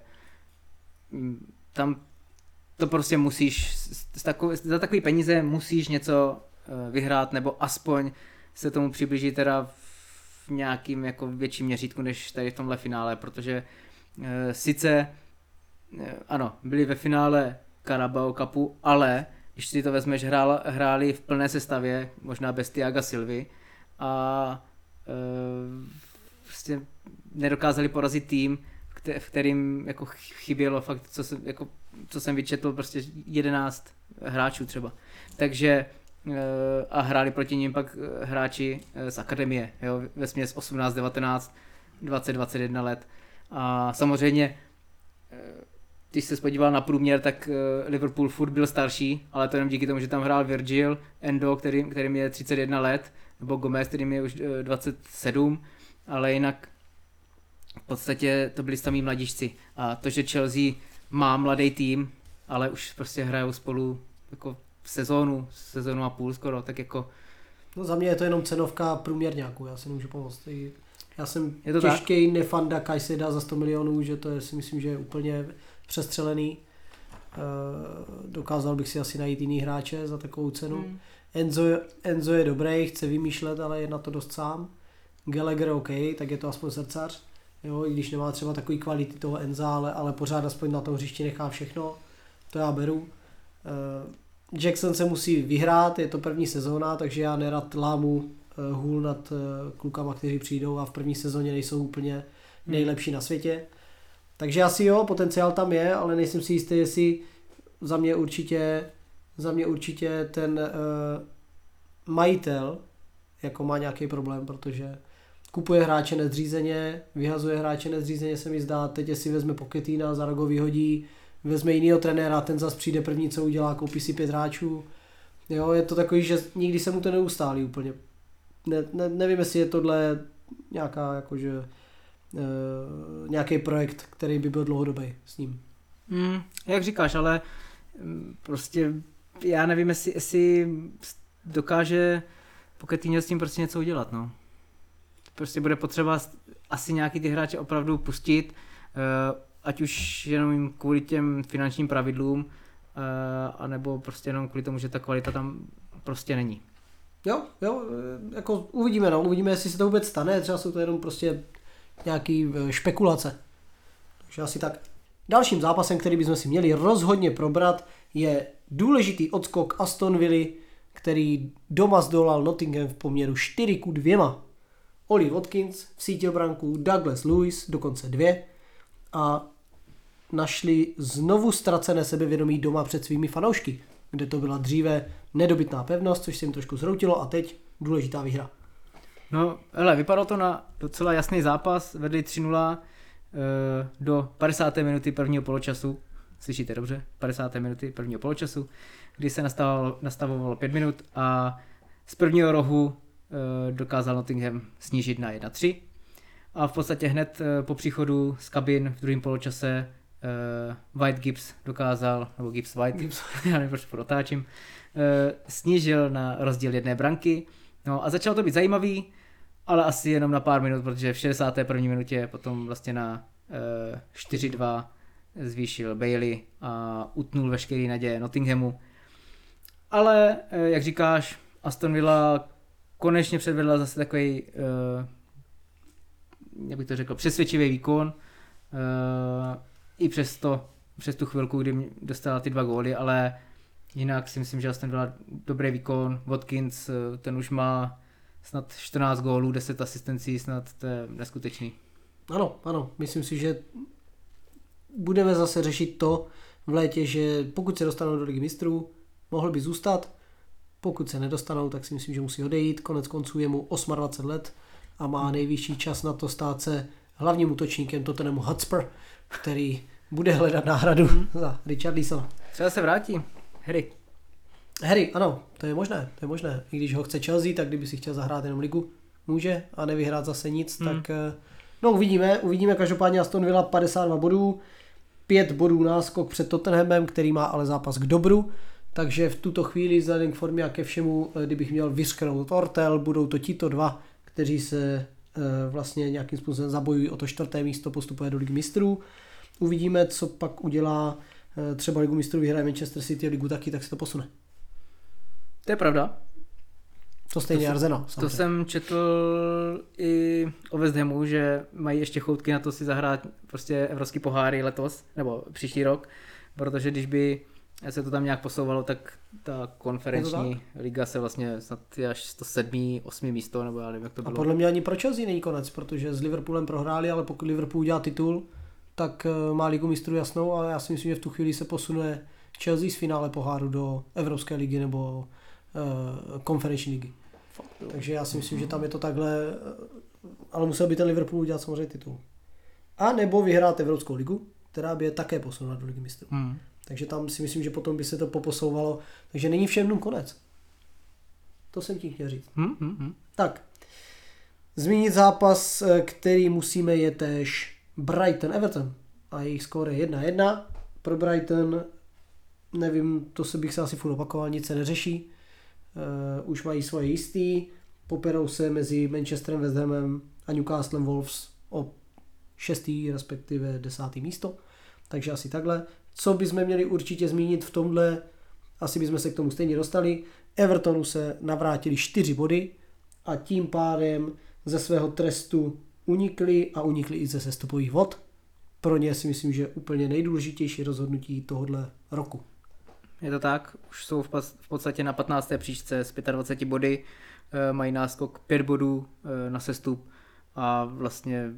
mm, tam to prostě musíš, za takový peníze musíš něco eh, vyhrát, nebo aspoň se tomu přiblížit teda v nějakým jako větším měřítku, než tady v tomhle finále, protože e, sice, ano, byli ve finále Carabao Cupu, ale když si to vezmeš, hrál, hráli v plné sestavě, možná bez Tiaga Silvy a e, prostě nedokázali porazit tým, v kterým jako chybělo fakt, co se, jako co jsem vyčetl, prostě 11 hráčů třeba. Takže a hráli proti ním pak hráči z akademie, jo, ve směs 18, 19, 20, 21 let. A samozřejmě když se podíval na průměr, tak eh, Liverpool furt byl starší, ale to jenom díky tomu, že tam hrál Virgil, Endo, který, kterým je 31 let, nebo Gomez, kterým je už 27, eh, ale jinak v podstatě to byli samý mladíčci. A to, že Chelsea má mladý tým, ale už prostě hrajou spolu jako v sezónu, sezónu a půl skoro, tak jako... No za mě je to jenom cenovka průměrňáků, já si nemůžu pomoct. Já jsem je to těžký tak? nefanda Kajseda za 100 milionů, že to je, si myslím, že je úplně přestřelený. Eh, dokázal bych si asi najít jiný hráče za takovou cenu. Hmm. Enzo, Enzo je dobrý, chce vymýšlet, ale je na to dost sám. Gallagher OK, tak je to aspoň srdcař. Jo, i když nemá třeba takový kvality toho Enza, ale, ale pořád aspoň na tom hřišti nechá všechno. To já beru. Uh, Jackson se musí vyhrát, je to první sezóna, takže já nerad lámu uh, hůl nad klukama, kteří přijdou a v první sezóně nejsou úplně hmm. nejlepší na světě. Takže asi jo, potenciál tam je, ale nejsem si jistý, jestli za mě určitě, za mě určitě ten uh, majitel jako má nějaký problém, protože kupuje hráče nezřízeně, vyhazuje hráče nezřízeně, se mi zdá, teď si vezme Poketina, za rogo vyhodí, vezme jinýho trenéra, ten zas přijde první, co udělá, koupí si pět hráčů. Jo, je to takový, že nikdy se mu to neustálí úplně. Ne, ne, nevím, jestli je tohle nějaká jakože nějaký projekt, který by byl dlouhodobý s ním. Mm, jak říkáš, ale mm, prostě já nevím, jestli, jestli dokáže Pochettino s tím prostě něco udělat, no. Prostě bude potřeba asi nějaký ty hráče opravdu pustit, uh, ať už jenom kvůli těm finančním pravidlům, uh, anebo prostě jenom kvůli tomu, že ta kvalita tam prostě není. Jo, jo, jako uvidíme, no, uvidíme, jestli se to vůbec stane, třeba jsou to jenom prostě nějaký eh, špekulace. Takže asi tak. Dalším zápasem, který bychom si měli rozhodně probrat, je důležitý odskok Aston Villa, který doma zdolal Nottingham v poměru 4 ku 2. Oli Watkins v síti obranku, Douglas Lewis dokonce dvě a našli znovu ztracené sebevědomí doma před svými fanoušky, kde to byla dříve nedobytná pevnost, což se jim trošku zhroutilo a teď důležitá výhra. No, hele, vypadalo to na docela jasný zápas, vedli 3-0 e, do 50. minuty prvního poločasu, slyšíte dobře, 50. minuty prvního poločasu, kdy se nastavovalo, nastavovalo 5 minut a z prvního rohu e, dokázal Nottingham snížit na 1-3 a v podstatě hned e, po příchodu z kabin v druhém poločase e, White Gibbs dokázal, nebo Gibbs White, Gibbs. já nevím, proč protáčím, e, snížil na rozdíl jedné branky, No a začalo to být zajímavý, ale asi jenom na pár minut, protože v 61. minutě potom vlastně na e, eh, 4-2 zvýšil Bailey a utnul veškerý naděje Nottinghamu. Ale, e, jak říkáš, Aston Villa konečně předvedla zase takový, e, jak bych to řekl, přesvědčivý výkon. E, I přes to, přes tu chvilku, kdy dostala ty dva góly, ale Jinak si myslím, že Aston Villa dobrý výkon. Watkins, eh, ten už má snad 14 gólů, 10 asistencí, snad to je neskutečný. Ano, ano, myslím si, že budeme zase řešit to v létě, že pokud se dostanou do ligy mistrů, mohl by zůstat, pokud se nedostanou, tak si myslím, že musí odejít. Konec konců je mu 28 let a má nejvyšší čas na to stát se hlavním útočníkem Tottenhamu Hotspur, který bude hledat náhradu mm. za Richard Leesona. Třeba se vrátí. Harry. Harry, ano, to je možné, to je možné. I když ho chce Chelsea, tak kdyby si chtěl zahrát jenom ligu, může a nevyhrát zase nic, hmm. tak eh, no uvidíme, uvidíme, každopádně Aston Villa 52 bodů, 5 bodů náskok před Tottenhamem, který má ale zápas k dobru, takže v tuto chvíli vzhledem k formě a ke všemu, eh, kdybych měl vysknout Ortel, budou to tito dva, kteří se eh, vlastně nějakým způsobem zabojují o to čtvrté místo, postupuje do ligy mistrů. Uvidíme, co pak udělá třeba ligu mistrů vyhraje Manchester City a ligu taky, tak se to posune. To je pravda. To stejně to Arsenal. Samozřejmě. To jsem četl i o West Hamu, že mají ještě choutky na to si zahrát prostě evropský poháry letos, nebo příští rok, protože když by se to tam nějak posouvalo, tak ta konferenční tak? liga se vlastně snad až 107. 8. místo, nebo já nevím, jak to bylo. A podle mě ani pro Chelsea není konec, protože s Liverpoolem prohráli, ale pokud Liverpool udělá titul, tak eh, má ligu mistrů jasnou a já si myslím, že v tu chvíli se posune Chelsea z finále poháru do Evropské ligy nebo uh, konferenční ligy. Takže já si myslím, že tam je to takhle, eh, ale musel by ten Liverpool udělat samozřejmě titul. A nebo vyhrát Evropskou ligu, která by je také posunula do ligy mistrů. Hmm. Takže tam si myslím, že potom by se to poposouvalo. Takže není všem dnům konec. To jsem ti chtěl říct. Hmm, hmm, hmm. Tak, zmínit zápas, který musíme, je tež Brighton-Everton. A jejich skóre je 1-1. Pro Brighton, nevím, to se bych se asi furt opakoval, nic se neřeší. Uh, už mají svoje jistý, poperou se mezi Manchesterem, West Hamem a Newcastlem Wolves o šestý, respektive desátý místo. Takže asi takhle. Co bychom měli určitě zmínit v tomhle, asi bychom se k tomu stejně dostali. Evertonu se navrátili čtyři body a tím pádem ze svého trestu unikli a unikli i ze sestupových vod. Pro ně si myslím, že úplně nejdůležitější rozhodnutí tohohle roku. Je to tak, už jsou v, podstatě na 15. příčce s 25 body, e, mají náskok 5 bodů e, na sestup a vlastně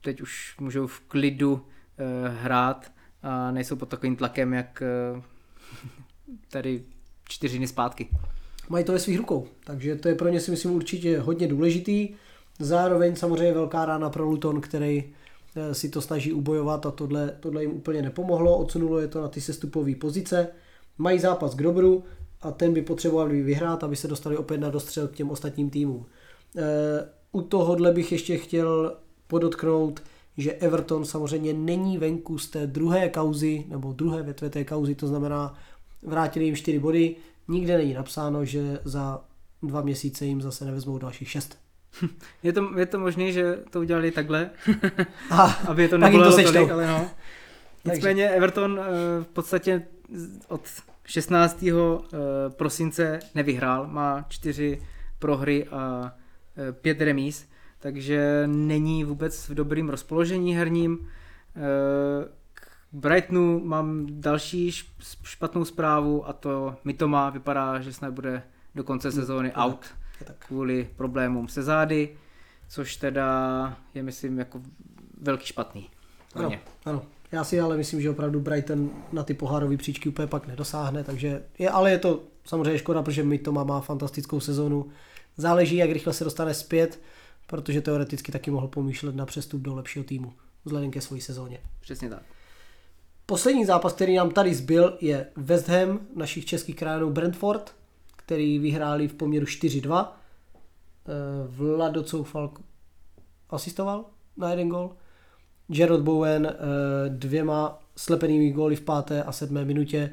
teď už můžou v klidu e, hrát a nejsou pod takovým tlakem, jak tady čtyři dny zpátky. Mají to ve svých rukou, takže to je pro ně si myslím určitě hodně důležitý. Zároveň samozřejmě velká rána pro Luton, který si to snaží ubojovat a tohle, tohle jim úplně nepomohlo, odsunulo je to na ty sestupové pozice. Mají zápas k dobru a ten by potřebovali vyhrát, aby se dostali opět na dostřel k těm ostatním týmům. E, u tohohle bych ještě chtěl podotknout, že Everton samozřejmě není venku z té druhé kauzy, nebo druhé větve té kauzy, to znamená vrátili jim 4 body, nikde není napsáno, že za dva měsíce jim zase nevezmou dalších 6. Je to, je to možné, že to udělali takhle, aby to to nebylo sečtou. tolik, ale no. Nicméně Everton eh, v podstatě od 16. eh, prosince nevyhrál, má čtyři prohry a eh, pět remíz, takže není vůbec v dobrým rozpoložení herním. K Brightonu mám další špatnou zprávu a to Mitoma vypadá, že snad bude do konce sezóny tak. out tak. kvůli problémům se zády, což teda je myslím jako velký špatný. Ano, ně. ano. Já si ale myslím, že opravdu Brighton na ty pohárové příčky úplně pak nedosáhne, takže je, ale je to samozřejmě škoda, protože Mitoma má fantastickou sezonu. Záleží, jak rychle se dostane zpět, protože teoreticky taky mohl pomýšlet na přestup do lepšího týmu, vzhledem ke své sezóně. Přesně tak. Poslední zápas, který nám tady zbyl, je West Ham našich českých krajanů Brentford, který vyhráli v poměru 4-2. Eh, Vlado Coufal asistoval na jeden gol. Jared Bowen eh, dvěma slepenými góly v páté a sedmé minutě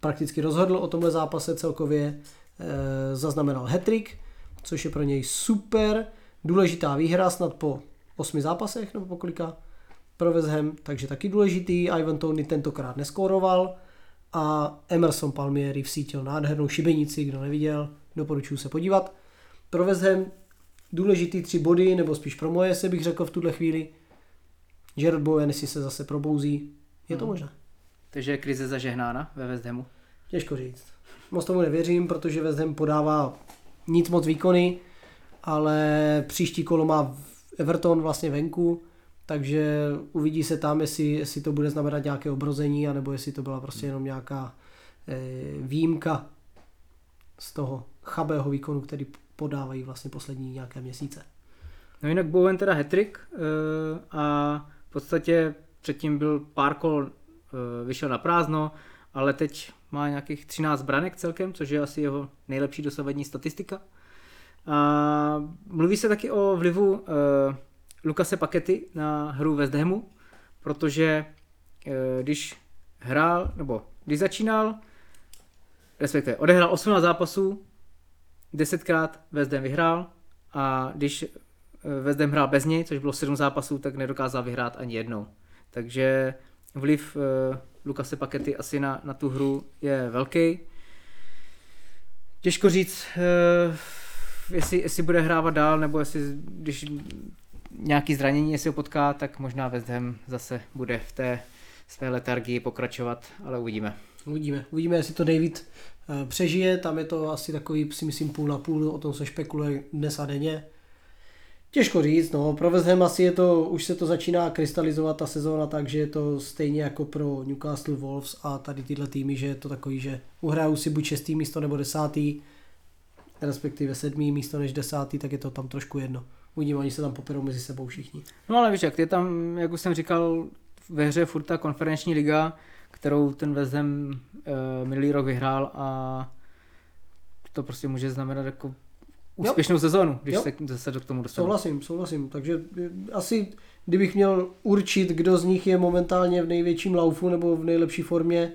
prakticky rozhodl o tomhle zápase celkově. Eh, Zaznamenal hetrik, což je pro něj super. Důležitá výhra snad po osmi zápasech nebo po kolika pro West Ham, takže taky důležitý. Ivan Tony tentokrát neskóroval a Emerson Palmieri vsítil nádhernou šibenici, kdo neviděl, doporučuji se podívat. Pro West Ham důležitý tři body, nebo spíš pro moje se bych řekl v tuhle chvíli. Jared Bowen, jestli se zase probouzí, je to Hmm. možné. Takže je krize zažehnána ve West Hamu. Těžko říct. Moc tomu nevěřím, protože West Ham podává nic moc výkony, ale příští kolo má Everton vlastně venku, takže uvidí se tam, jestli, jestli to bude znamenat nějaké obrození, anebo jestli to byla prostě jenom nějaká eh, výjimka z toho chabého výkonu, který podávají vlastně poslední nějaké měsíce. No jinak Bowen teda hetrik a v podstatě předtím byl pár kol, eh, vyšel na prázdno, ale teď má nějakých 13 branek celkem, což je asi jeho nejlepší dosavadní statistika. A mluví se taky o vlivu Lukase Pakety na hru West Hamu, protože uh, když hrál, nebo když začínal, respektive odehrál 18 zápasů, 10krát West Ham vyhrál a když eh, West Ham hrál bez něj, což bylo 7 zápasů, tak nedokázal vyhrát ani jednou. Takže vliv uh, Lukase Pakety asi na, na tu hru je velký. Těžko říct, jestli, jestli bude hrávat dál, nebo jestli, když nějaký zranění, jestli ho potká, tak možná West Ham zase bude v té své letargii pokračovat, ale uvidíme. Uvidíme. Uvidíme, jestli to David eh, přežije. Tam je to asi takový, si myslím, půl na půl. O tom se špekuluje dnes a denně. Těžko říct, no. Pro West Ham asi je to, už se to začíná krystalizovat ta sezóna, takže je to stejně jako pro Newcastle Wolves a tady tyhle týmy, že je to takový, že uhrajou si buď šestý místo nebo desátý, respektive sedmý místo než desátý, tak je to tam trošku jedno. Uvidíme, oni se tam poperou mezi sebou všichni. No ale víš, jak je tam, jak už jsem říkal, ve hře furt ta konferenční liga, kterou ten West Ham uh, minulý rok vyhrál a to prostě může znamenat jako úspěšnou jo. sezónu, když jo. se zase do tomu dostanu. Souhlasím, souhlasím. Takže eh, asi, kdybych měl určit, kdo z nich je momentálně v největším laufu nebo v nejlepší formě,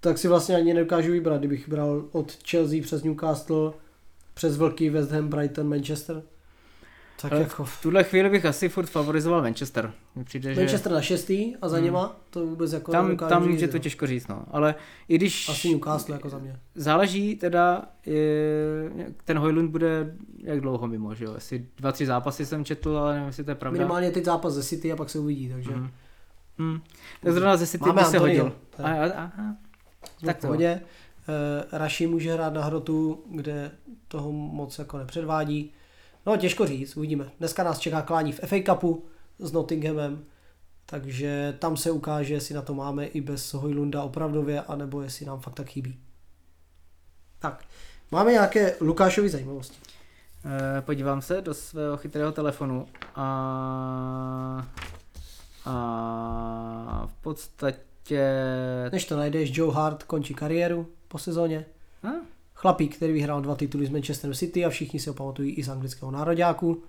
tak si vlastně ani nedokážu vybrat, kdybych bral od Chelsea přes Newcastle, přes Vlky, West Ham, Brighton, Manchester. Tak Ale jako... v tuhle chvíli bych asi furt favorizoval Manchester. přijde, Manchester že... na šestý a za hmm. něma? To vůbec jako Tam, tam říct, je to těžko říct, no. Ale i když... Asi Newcastle jako za mě. Záleží teda, je, ten Hojlund bude jak dlouho mimo, že jo? Asi dva, tři zápasy jsem četl, ale nevím, jestli to je pravda. Minimálně teď zápas ze City a pak se uvidí, takže... Hmm. Hmm. Tak zrovna ze City Máme by se hodil. A, a, a, tak to. Hodě. Uh, Raši může hrát na hrotu, kde toho moc jako nepředvádí. No těžko říct, uvidíme. Dneska nás čeká klání v FA Cupu s Nottinghamem, takže tam se ukáže, jestli na to máme i bez Hojlunda opravdově, anebo jestli nám fakt tak chybí. Tak, máme nějaké Lukášovy zajímavosti. E, podívám se do svého chytrého telefonu a, a v podstatě... Než to najdeš, Joe Hart končí kariéru po sezóně. A? Chlapík, který vyhrál dva tituly z Manchester City a všichni si ho pamatují i z anglického nároďáku.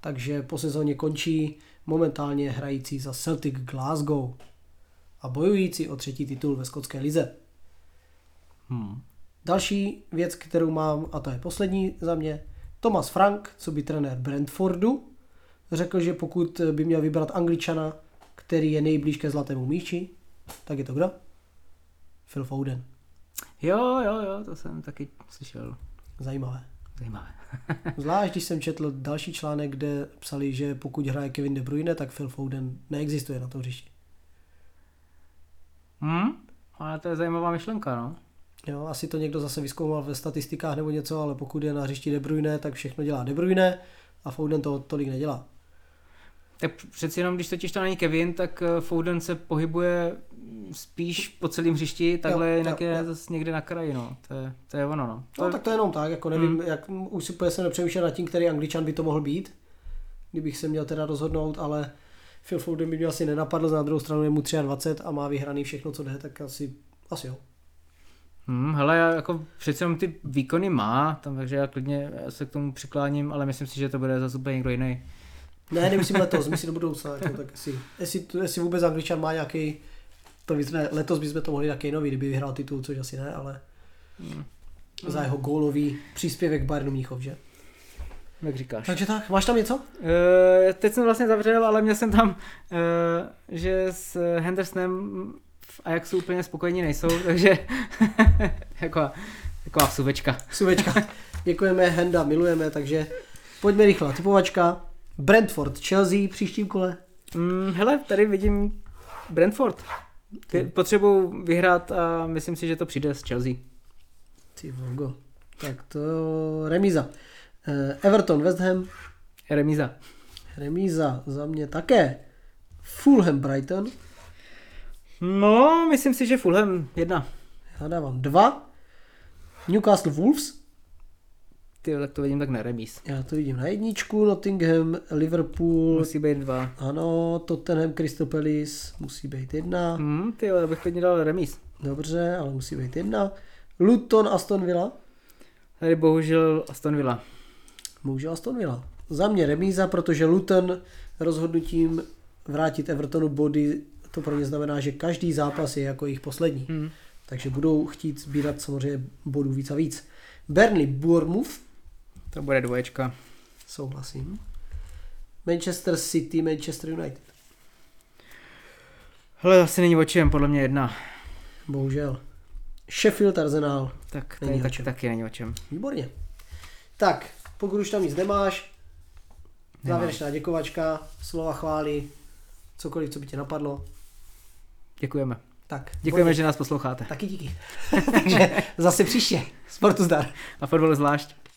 Takže po sezóně končí momentálně hrající za Celtic Glasgow a bojující o třetí titul ve skotské lize. Hmm. Další věc, kterou mám, a to je poslední za mě, Thomas Frank, co by trenér Brentfordu, řekl, že pokud by měl vybrat Angličana, který je nejblíž ke zlatému míči, tak je to kdo? Phil Foden. Jo, jo, jo, to jsem taky slyšel. Zajímavé. Zajímavé. Zvlášť, když jsem četl další článek, kde psali, že pokud hraje Kevin De Bruyne, tak Phil Foden neexistuje na tom hřišti. Hmm, ale to je zajímavá myšlenka, no. Jo, asi to někdo zase vyskoumal ve statistikách nebo něco, ale pokud je na hřišti De Bruyne, tak všechno dělá De Bruyne a Foden to tolik nedělá. Tak přeci jenom, když totiž to není Kevin, tak eh, Foden se pohybuje spíš po celém hřišti, takhle jo, jinak jo, je jo. zase někde na kraji, no. To je, to je ono, no. To no, tak to je jenom tak, jako nevím, hmm. jak už si se nepřemýšlel nad tím, který angličan by to mohl být, kdybych se měl teda rozhodnout, ale Phil Foden by mě asi nenapadl, na druhou stranu je mu 23 a má vyhraný všechno, co jde, tak asi, asi jo. Hmm, hele, já jako přece jenom ty výkony má, tam, takže já klidně se k tomu přikláním, ale myslím si, že to bude zase úplně někdo jiný. Ne, nemyslím letos, myslím do budoucna, jako, tak jestli, jestli, jestli vůbec Angličan má nějaký to bychom, letos bychom to mohli na Kaneovi, kdyby vyhrál titul, což asi ne, ale hmm. za jeho gólový příspěvek Bayernu Mníchov, že? Jak říkáš. Takže tak, máš tam něco? Uh, teď jsem vlastně zavřel, ale měl jsem tam, uh, že s Hendersonem v Ajaxu úplně spokojení nejsou, takže jako taková suvečka. Suvečka. Děkujeme, Henda, milujeme, takže pojďme rychle. Typovačka. Brentford, Chelsea příštím kole. Mm, hele, tady vidím Brentford. Potřebují vyhrát a myslím si, že to přijde z Chelsea. Ty vogo. Tak to remíza. Eh, Everton, West Ham. Remíza. Remíza za mě také. Fulham, Brighton. No, myslím si, že Fulham jedna. Já dávám dva. Newcastle Wolves. Ty, tak to vidím tak na remíz. Já to vidím na jedničku, Nottingham, Liverpool. Musí být dva. Ano, Tottenham, Crystal Palace musí být jedna. Hmm, ty, já bych klidně dal remíz. Dobře, ale musí být jedna. Luton, Aston Villa. Tady bohužel Aston Villa. Bohužel Aston Villa. Za mě remíza, protože Luton rozhodnutím vrátit Evertonu body, to pro ně znamená, že každý zápas je jako jejich poslední. Hmm. Takže budou chtít sbírat samozřejmě bodů víc a víc. Burnley, Bournemouth. To bude dvoječka. Souhlasím. Manchester City, Manchester United. Hele, asi není o čem, podle mě jedna. Bohužel. Sheffield Arsenal. Tak není tak, taky není o čem. Výborně. Tak, pokud už tam nic nemáš, závěrečná děkovačka, slova chvály, cokoliv, co by tě napadlo. Děkujeme. Tak. Děkujeme, pojďme. že nás posloucháte. Taky díky. Takže zase příště. Sportu zdar. A fotbal zvlášť.